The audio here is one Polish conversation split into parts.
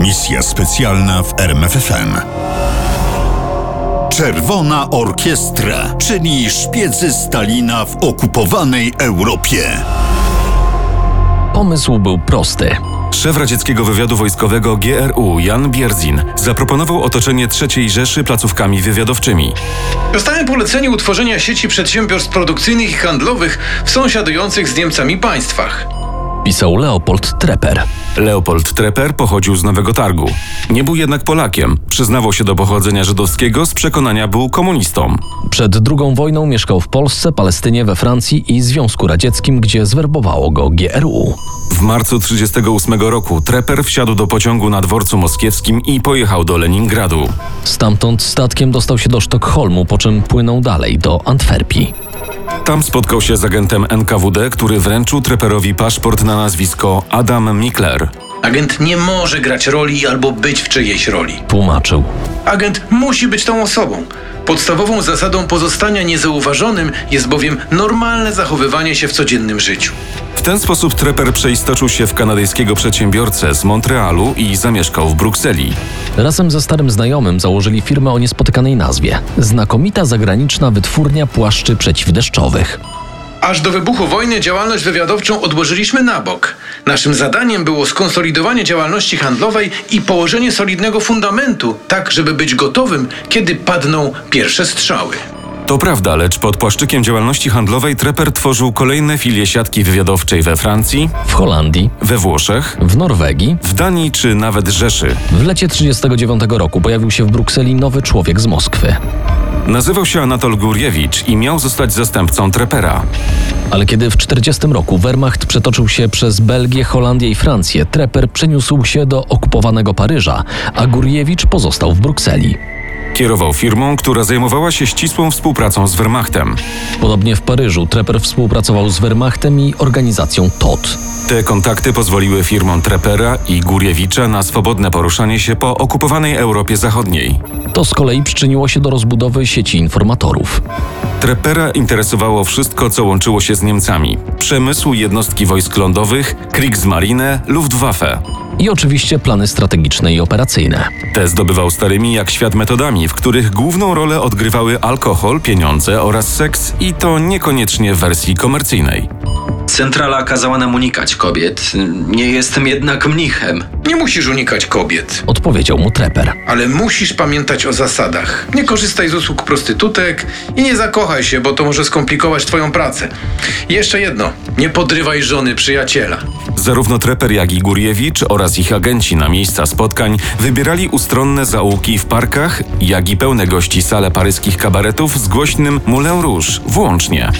Misja specjalna w RMFFM. Czerwona Orkiestra, czyli szpiedzy Stalina w okupowanej Europie. Pomysł był prosty. Szef radzieckiego wywiadu wojskowego GRU Jan Bierzin zaproponował otoczenie III Rzeszy placówkami wywiadowczymi. Dostałem polecenie utworzenia sieci przedsiębiorstw produkcyjnych i handlowych w sąsiadujących z Niemcami państwach. Pisał Leopold Trepper. Leopold Trepper pochodził z Nowego Targu. Nie był jednak Polakiem. Przyznawał się do pochodzenia żydowskiego, z przekonania był komunistą. Przed II wojną mieszkał w Polsce, Palestynie, we Francji i Związku Radzieckim, gdzie zwerbowało go GRU. W marcu 1938 roku Trepper wsiadł do pociągu na dworcu moskiewskim i pojechał do Leningradu. Stamtąd statkiem dostał się do Sztokholmu, po czym płynął dalej do Antwerpii. Tam spotkał się z agentem NKWD, który wręczył Trepperowi paszport na nazwisko Adam Mikler. Agent nie może grać roli albo być w czyjejś roli. Tłumaczył. Agent musi być tą osobą. Podstawową zasadą pozostania niezauważonym jest bowiem normalne zachowywanie się w codziennym życiu. W ten sposób Trepper przeistoczył się w kanadyjskiego przedsiębiorcę z Montrealu i zamieszkał w Brukseli. Razem ze starym znajomym założyli firmę o niespotykanej nazwie. Znakomita zagraniczna wytwórnia płaszczy przeciwdeszczowych. Aż do wybuchu wojny działalność wywiadowczą odłożyliśmy na bok. Naszym zadaniem było skonsolidowanie działalności handlowej i położenie solidnego fundamentu, tak żeby być gotowym, kiedy padną pierwsze strzały. To prawda, lecz pod płaszczykiem działalności handlowej Trepper tworzył kolejne filie siatki wywiadowczej we Francji, W Holandii, we Włoszech, w Norwegii. w Danii czy nawet Rzeszy. W lecie 1939 roku pojawił się w Brukseli nowy człowiek z Moskwy. Nazywał się Anatol Gurjewicz i miał zostać zastępcą Treppera. Ale kiedy w 1940 roku Wehrmacht przetoczył się przez Belgię, Holandię i Francję, Trepper przeniósł się do okupowanego Paryża, a Gurjewicz pozostał w Brukseli. Kierował firmą, która zajmowała się ścisłą współpracą z Wehrmachtem. Podobnie w Paryżu Trepper współpracował z Wehrmachtem i organizacją TOT. Te kontakty pozwoliły firmom Treppera i Gurjewicza na swobodne poruszanie się po okupowanej Europie Zachodniej. To z kolei przyczyniło się do rozbudowy sieci informatorów. Treppera interesowało wszystko, co łączyło się z Niemcami. Przemysł, jednostki wojsk lądowych, Kriegsmarine, Luftwaffe. I oczywiście plany strategiczne i operacyjne. Te zdobywał starymi jak świat metodami, w których główną rolę odgrywały alkohol, pieniądze oraz seks i to niekoniecznie w wersji komercyjnej. Centrala kazała nam unikać kobiet. Nie jestem jednak mnichem. Nie musisz unikać kobiet, Odpowiedział mu Trepper. ale musisz pamiętać o zasadach. Nie korzystaj z usług prostytutek i nie zakochaj się, bo to może skomplikować twoją pracę. I jeszcze jedno, nie podrywaj żony przyjaciela. Zarówno Trepper, jak i Gurjewicz oraz ich agenci na miejsca spotkań wybierali ustronne zaułki w parkach, jak i pełne gości sale paryskich kabaretów z głośnym Moulin Rouge włącznie.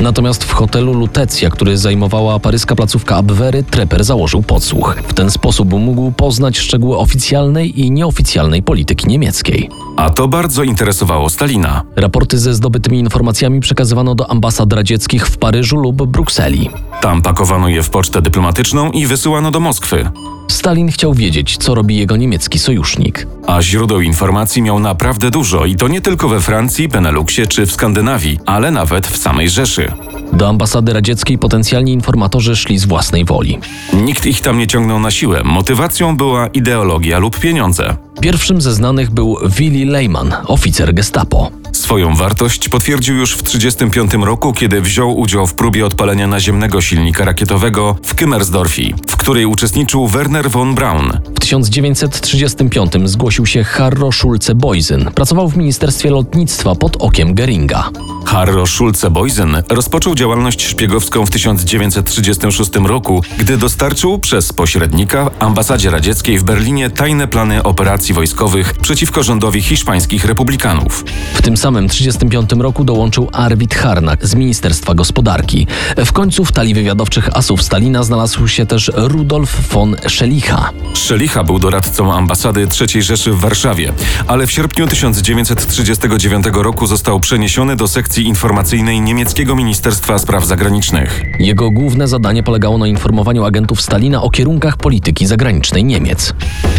Natomiast w hotelu Lutecja, który zajmowała paryska placówka Abwehry, Trepper założył podsłuch. W ten sposób mógł poznać szczegóły oficjalnej i nieoficjalnej polityki niemieckiej. A to bardzo interesowało Stalina. Raporty ze zdobytymi informacjami przekazywano do ambasad radzieckich w Paryżu lub Brukseli. Tam pakowano je w pocztę dyplomatyczną i wysyłano do Moskwy. Stalin chciał wiedzieć, co robi jego niemiecki sojusznik. A źródeł informacji miał naprawdę dużo i to nie tylko we Francji, Beneluxie czy w Skandynawii, ale nawet w samej Rzeszy. Do ambasady radzieckiej potencjalni informatorzy szli z własnej woli. Nikt ich tam nie ciągnął na siłę. Motywacją była ideologia lub pieniądze. Pierwszym ze znanych był Willy Leyman, oficer gestapo. Swoją wartość potwierdził już w 1935 roku, kiedy wziął udział w próbie odpalenia naziemnego silnika rakietowego w Kümmersdorfi, w której uczestniczył Werner von Braun. W 1935 zgłosił się Harro Schulze-Boysen. Pracował w Ministerstwie Lotnictwa pod okiem Geringa. Harro Schulze-Boysen rozpoczął działalność szpiegowską w 1936 roku, gdy dostarczył przez pośrednika ambasadzie radzieckiej w Berlinie tajne plany operacji wojskowych przeciwko rządowi hiszpańskich republikanów. W tym samym 1935 roku dołączył Arvid Harnack z Ministerstwa Gospodarki. W końcu w talii wywiadowczych asów Stalina znalazł się też Rudolf von Schelicha. Szelicha był doradcą ambasady III Rzeszy w Warszawie, ale w sierpniu 1939 roku został przeniesiony do sekcji informacyjnej niemieckiego Ministerstwa Spraw Zagranicznych. Jego główne zadanie polegało na informowaniu agentów Stalina o kierunkach polityki zagranicznej Niemiec.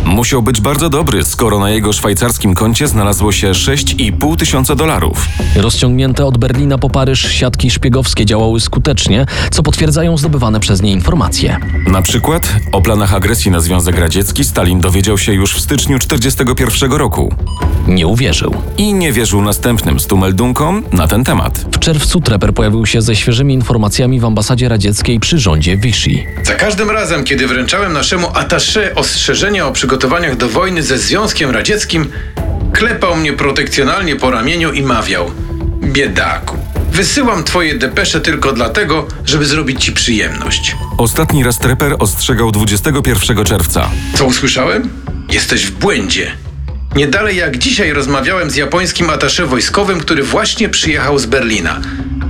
Musiał być bardzo dobry, skoro na jego szwajcarskim koncie znalazło się 6,5 tysiąca dolarów. Rozciągnięte od Berlina po Paryż siatki szpiegowskie działały skutecznie, co potwierdzają zdobywane przez nie informacje. Na przykład o planach agresji na Związek Radziecki Stalin dowiedział się już w styczniu 1941 roku Nie uwierzył. i nie wierzył następnym stu meldunkom na ten temat. W czerwcu Trepper pojawił się ze świeżymi informacjami w ambasadzie radzieckiej przy rządzie Vichy. Za każdym razem, kiedy wręczałem naszemu attaché ostrzeżenia o przygotowaniach do wojny ze Związkiem Radzieckim, klepał mnie protekcjonalnie po ramieniu i mawiał: Biedaku, wysyłam twoje depesze tylko dlatego, żeby zrobić ci przyjemność. Ostatni raz Trepper ostrzegał 21 czerwca. Co usłyszałem? Jesteś w błędzie. Nie dalej jak dzisiaj rozmawiałem z japońskim atasze wojskowym, który właśnie przyjechał z Berlina.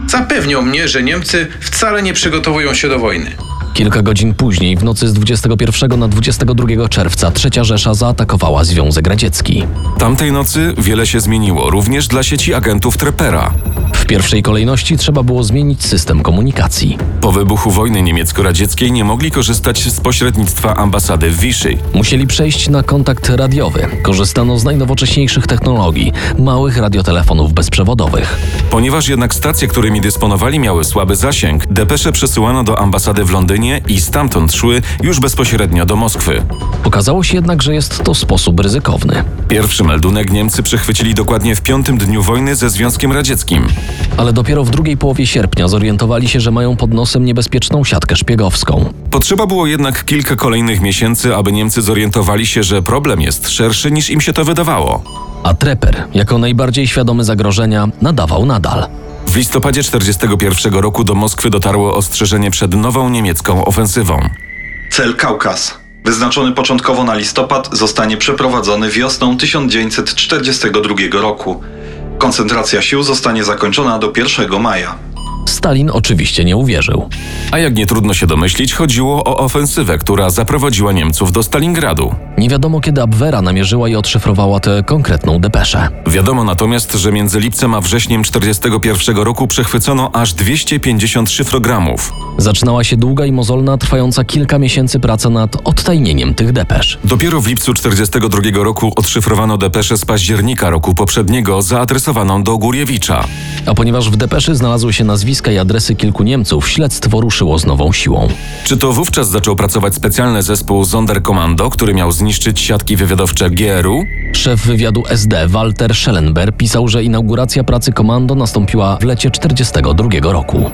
Zapewniał mnie, że Niemcy wcale nie przygotowują się do wojny. Kilka godzin później, w nocy z 21 na 22 czerwca, Trzecia Rzesza zaatakowała Związek Radziecki. Tamtej nocy wiele się zmieniło, również dla sieci agentów Treppera. W pierwszej kolejności trzeba było zmienić system komunikacji. Po wybuchu wojny niemiecko-radzieckiej nie mogli korzystać z pośrednictwa ambasady w Vichy. Musieli przejść na kontakt radiowy. Korzystano z najnowocześniejszych technologii, małych radiotelefonów bezprzewodowych. Ponieważ jednak stacje, którymi dysponowali, miały słaby zasięg, depesze przesyłano do ambasady w Londynie i stamtąd szły już bezpośrednio do Moskwy. Okazało się jednak, że jest to sposób ryzykowny. Pierwszy meldunek Niemcy przechwycili dokładnie w piątym dniu wojny ze Związkiem Radzieckim. Ale dopiero w drugiej połowie sierpnia zorientowali się, że mają pod nosem niebezpieczną siatkę szpiegowską. Potrzeba było jednak kilka kolejnych miesięcy, aby Niemcy zorientowali się, że problem jest szerszy niż im się to wydawało. A Trepper, jako najbardziej świadomy zagrożenia, nadawał nadal. W listopadzie 1941 roku do Moskwy dotarło ostrzeżenie przed nową niemiecką ofensywą. Cel Kaukaz, wyznaczony początkowo na listopad, zostanie przeprowadzony wiosną 1942 roku. Koncentracja sił zostanie zakończona do 1 maja. Stalin oczywiście nie uwierzył. A jak nie trudno się domyślić, chodziło o ofensywę, która zaprowadziła Niemców do Stalingradu. Nie wiadomo kiedy Abwera namierzyła i odszyfrowała tę konkretną depeszę. Wiadomo natomiast, że między lipcem a wrześniem 1941 roku przechwycono aż 250 szyfrogramów. Zaczynała się długa i mozolna, trwająca kilka miesięcy praca nad odtajnieniem tych depesz. Dopiero w lipcu 1942 roku odszyfrowano depeszę z października roku poprzedniego zaadresowaną do Górjewicza. A ponieważ w depeszy znalazły się nazwiska i adresy kilku Niemców, śledztwo ruszyło z nową siłą. Czy to wówczas zaczął pracować specjalny zespół Sonderkommando, który miał zniszczyć siatki wywiadowcze GRU? Szef wywiadu SD Walter Schellenberg pisał, że inauguracja pracy komando nastąpiła w lecie 1942 roku.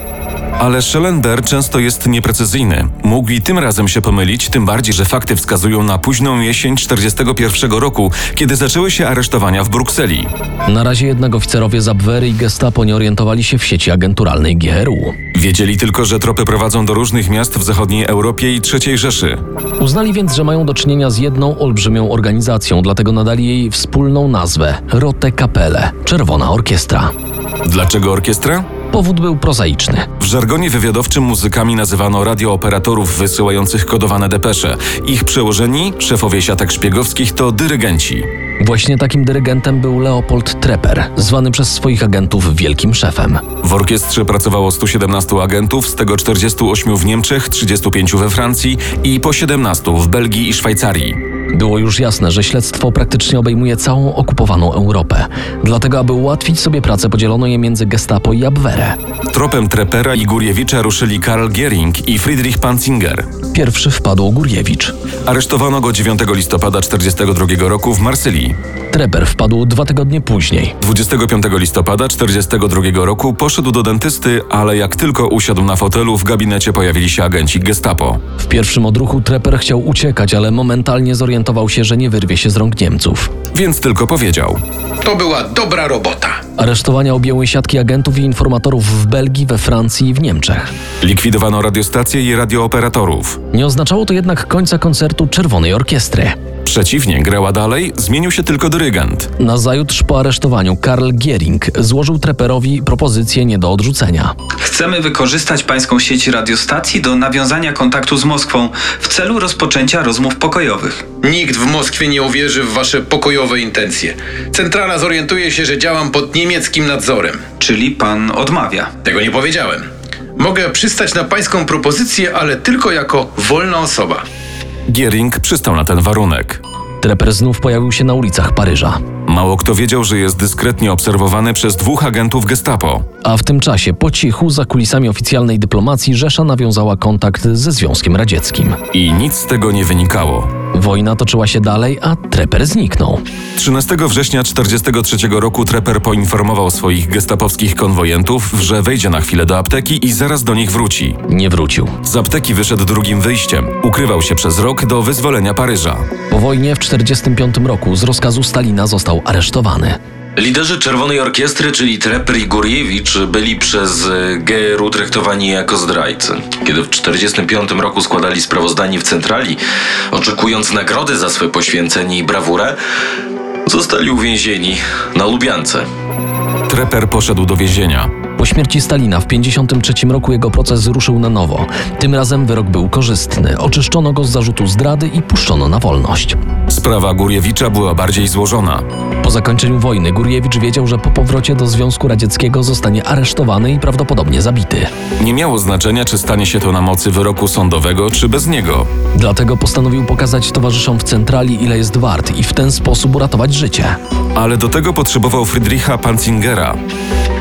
Ale Schellenberg często jest nieprecyzyjny. Mógł i tym razem się pomylić, tym bardziej, że fakty wskazują na późną jesień 1941 roku, kiedy zaczęły się aresztowania w Brukseli. Na razie jednak oficerowie z Abwehry i Gestapo nie orientowali się w sieci agenturalnej GRU. Wiedzieli tylko, że tropy prowadzą do różnych miast w zachodniej Europie i III Rzeszy. Uznali więc, że mają do czynienia z jedną olbrzymią organizacją, dlatego nadali jej wspólną nazwę Rote Kapelle Czerwona Orkiestra. Dlaczego orkiestra? Powód był prozaiczny. W żargonie wywiadowczym muzykami nazywano radiooperatorów wysyłających kodowane depesze. Ich przełożeni, szefowie siatek szpiegowskich, to dyrygenci. Właśnie takim dyrygentem był Leopold Trepper, zwany przez swoich agentów wielkim szefem. W orkiestrze pracowało 117 agentów, z tego 48 w Niemczech, 35 we Francji i po 17 w Belgii i Szwajcarii. Było już jasne, że śledztwo praktycznie obejmuje całą okupowaną Europę. Dlatego, aby ułatwić sobie pracę, podzielono je między Gestapo i Abwehrę. Tropem Trepera i Górjewicza ruszyli Karl Gering i Friedrich Panzinger. Pierwszy wpadł Górjewicz. Aresztowano go 9 listopada 1942 roku w Marsylii. Trepper wpadł dwa tygodnie później. 25 listopada 1942 roku poszedł do dentysty, ale jak tylko usiadł na fotelu, w gabinecie pojawili się agenci Gestapo. W pierwszym odruchu Trepper chciał uciekać, ale momentalnie zorientował się, że nie wyrwie się z rąk Niemców. Więc tylko powiedział: To była dobra robota. Aresztowania objęły siatki agentów i informatorów w Belgii, we Francji i w Niemczech. Likwidowano radiostacje i radiooperatorów. Nie oznaczało to jednak końca koncertu Czerwonej Orkiestry. Przeciwnie, grała dalej, zmienił się tylko dyrygent. Nazajutrz po aresztowaniu Karl Giering złożył Trepperowi propozycję nie do odrzucenia. Chcemy wykorzystać pańską sieć radiostacji do nawiązania kontaktu z Moskwą w celu rozpoczęcia rozmów pokojowych. Nikt w Moskwie nie uwierzy w wasze pokojowe intencje. Centrala zorientuje się, że działam pod niemieckim nadzorem. Czyli pan odmawia. Tego nie powiedziałem. Mogę przystać na pańską propozycję, ale tylko jako wolna osoba. Giering przystał na ten warunek. Treper znów pojawił się na ulicach Paryża. Mało kto wiedział, że jest dyskretnie obserwowany przez dwóch agentów gestapo. A w tym czasie, po cichu, za kulisami oficjalnej dyplomacji, Rzesza nawiązała kontakt ze Związkiem Radzieckim. I nic z tego nie wynikało. Wojna toczyła się dalej, a Treper zniknął. 13 września 1943 roku Treper poinformował swoich gestapowskich konwojentów, że wejdzie na chwilę do apteki i zaraz do nich wróci. Nie wrócił. Z apteki wyszedł drugim wyjściem. Ukrywał się przez rok do wyzwolenia Paryża. Po wojnie w 1945 roku z rozkazu Stalina został aresztowany. Liderzy Czerwonej Orkiestry, czyli Treper i Gurjewicz, byli przez e, GRU traktowani jako zdrajcy. Kiedy w 1945 roku składali sprawozdanie w centrali, oczekując nagrody za swoje poświęcenie i brawurę, zostali uwięzieni na Lubiance. Treper poszedł do więzienia. Po śmierci Stalina w 1953 roku jego proces ruszył na nowo. Tym razem wyrok był korzystny. Oczyszczono go z zarzutu zdrady i puszczono na wolność. Sprawa Gurjewicza była bardziej złożona. Po zakończeniu wojny Gurjewicz wiedział, że po powrocie do Związku Radzieckiego zostanie aresztowany i prawdopodobnie zabity. Nie miało znaczenia, czy stanie się to na mocy wyroku sądowego, czy bez niego. Dlatego postanowił pokazać towarzyszom w centrali, ile jest wart i w ten sposób uratować życie. Ale do tego potrzebował Friedricha Panzingera.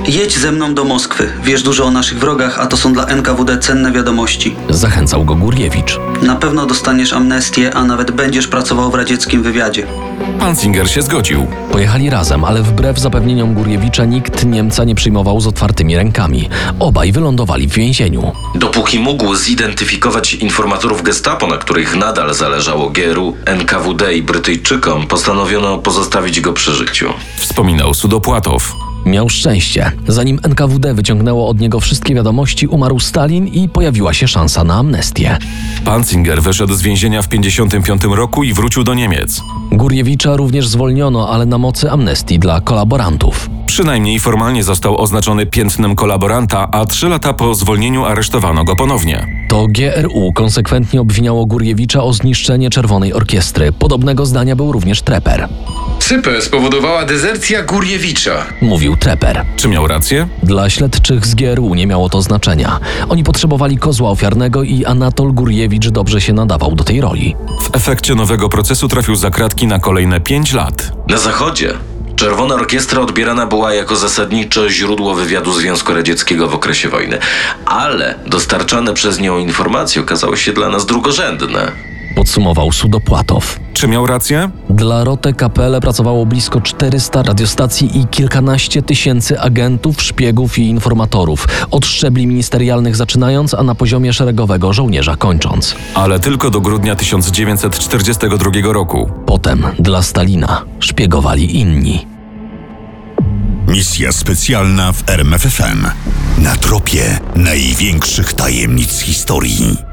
Jedź ze mną do Moskwy. Wiesz dużo o naszych wrogach, a to są dla NKWD cenne wiadomości. Zachęcał go Gurjewicz. Na pewno dostaniesz amnestię, a nawet będziesz pracował w radzieckim wywiadzie. Panzinger się zgodził. Pojechali razem, ale wbrew zapewnieniom Gurjewicza nikt Niemca nie przyjmował z otwartymi rękami. Obaj wylądowali w więzieniu. Dopóki mógł zidentyfikować informatorów gestapo, na których nadal zależało GRU, NKWD i Brytyjczykom, postanowiono pozostawić go przy życiu. Wspominał Sudopłatow. Miał szczęście. Zanim NKWD wyciągnęło od niego wszystkie wiadomości, umarł Stalin i pojawiła się szansa na amnestię. Panzinger wyszedł z więzienia w 1955 roku i wrócił do Niemiec. Gurjewicza również zwolniono, ale na mocy amnestii dla kolaborantów. Przynajmniej formalnie został oznaczony piętnem kolaboranta, a trzy lata po zwolnieniu aresztowano go ponownie. To GRU konsekwentnie obwiniało Gurjewicza o zniszczenie Czerwonej Orkiestry. Podobnego zdania był również Treper. Sypę spowodowała dezercja Gurjewicza. Mówił Treper. Czy miał rację? Dla śledczych z GRU nie miało to znaczenia. Oni potrzebowali kozła ofiarnego i Anatol Gurjewicz dobrze się nadawał do tej roli. W efekcie nowego procesu trafił za kratki na kolejne pięć lat. Na zachodzie Czerwona Orkiestra odbierana była jako zasadnicze źródło wywiadu Związku Radzieckiego w okresie wojny, ale dostarczane przez nią informacje okazały się dla nas drugorzędne. Podsumował Sudopłatow. Czy miał rację? Dla Rote Kapelle pracowało blisko 400 radiostacji i kilkanaście tysięcy agentów, szpiegów i informatorów, od szczebli ministerialnych zaczynając, a na poziomie szeregowego żołnierza kończąc. Ale tylko do grudnia 1942 roku. Potem dla Stalina szpiegowali inni. Misja specjalna w RMFFM. Na tropie największych tajemnic historii.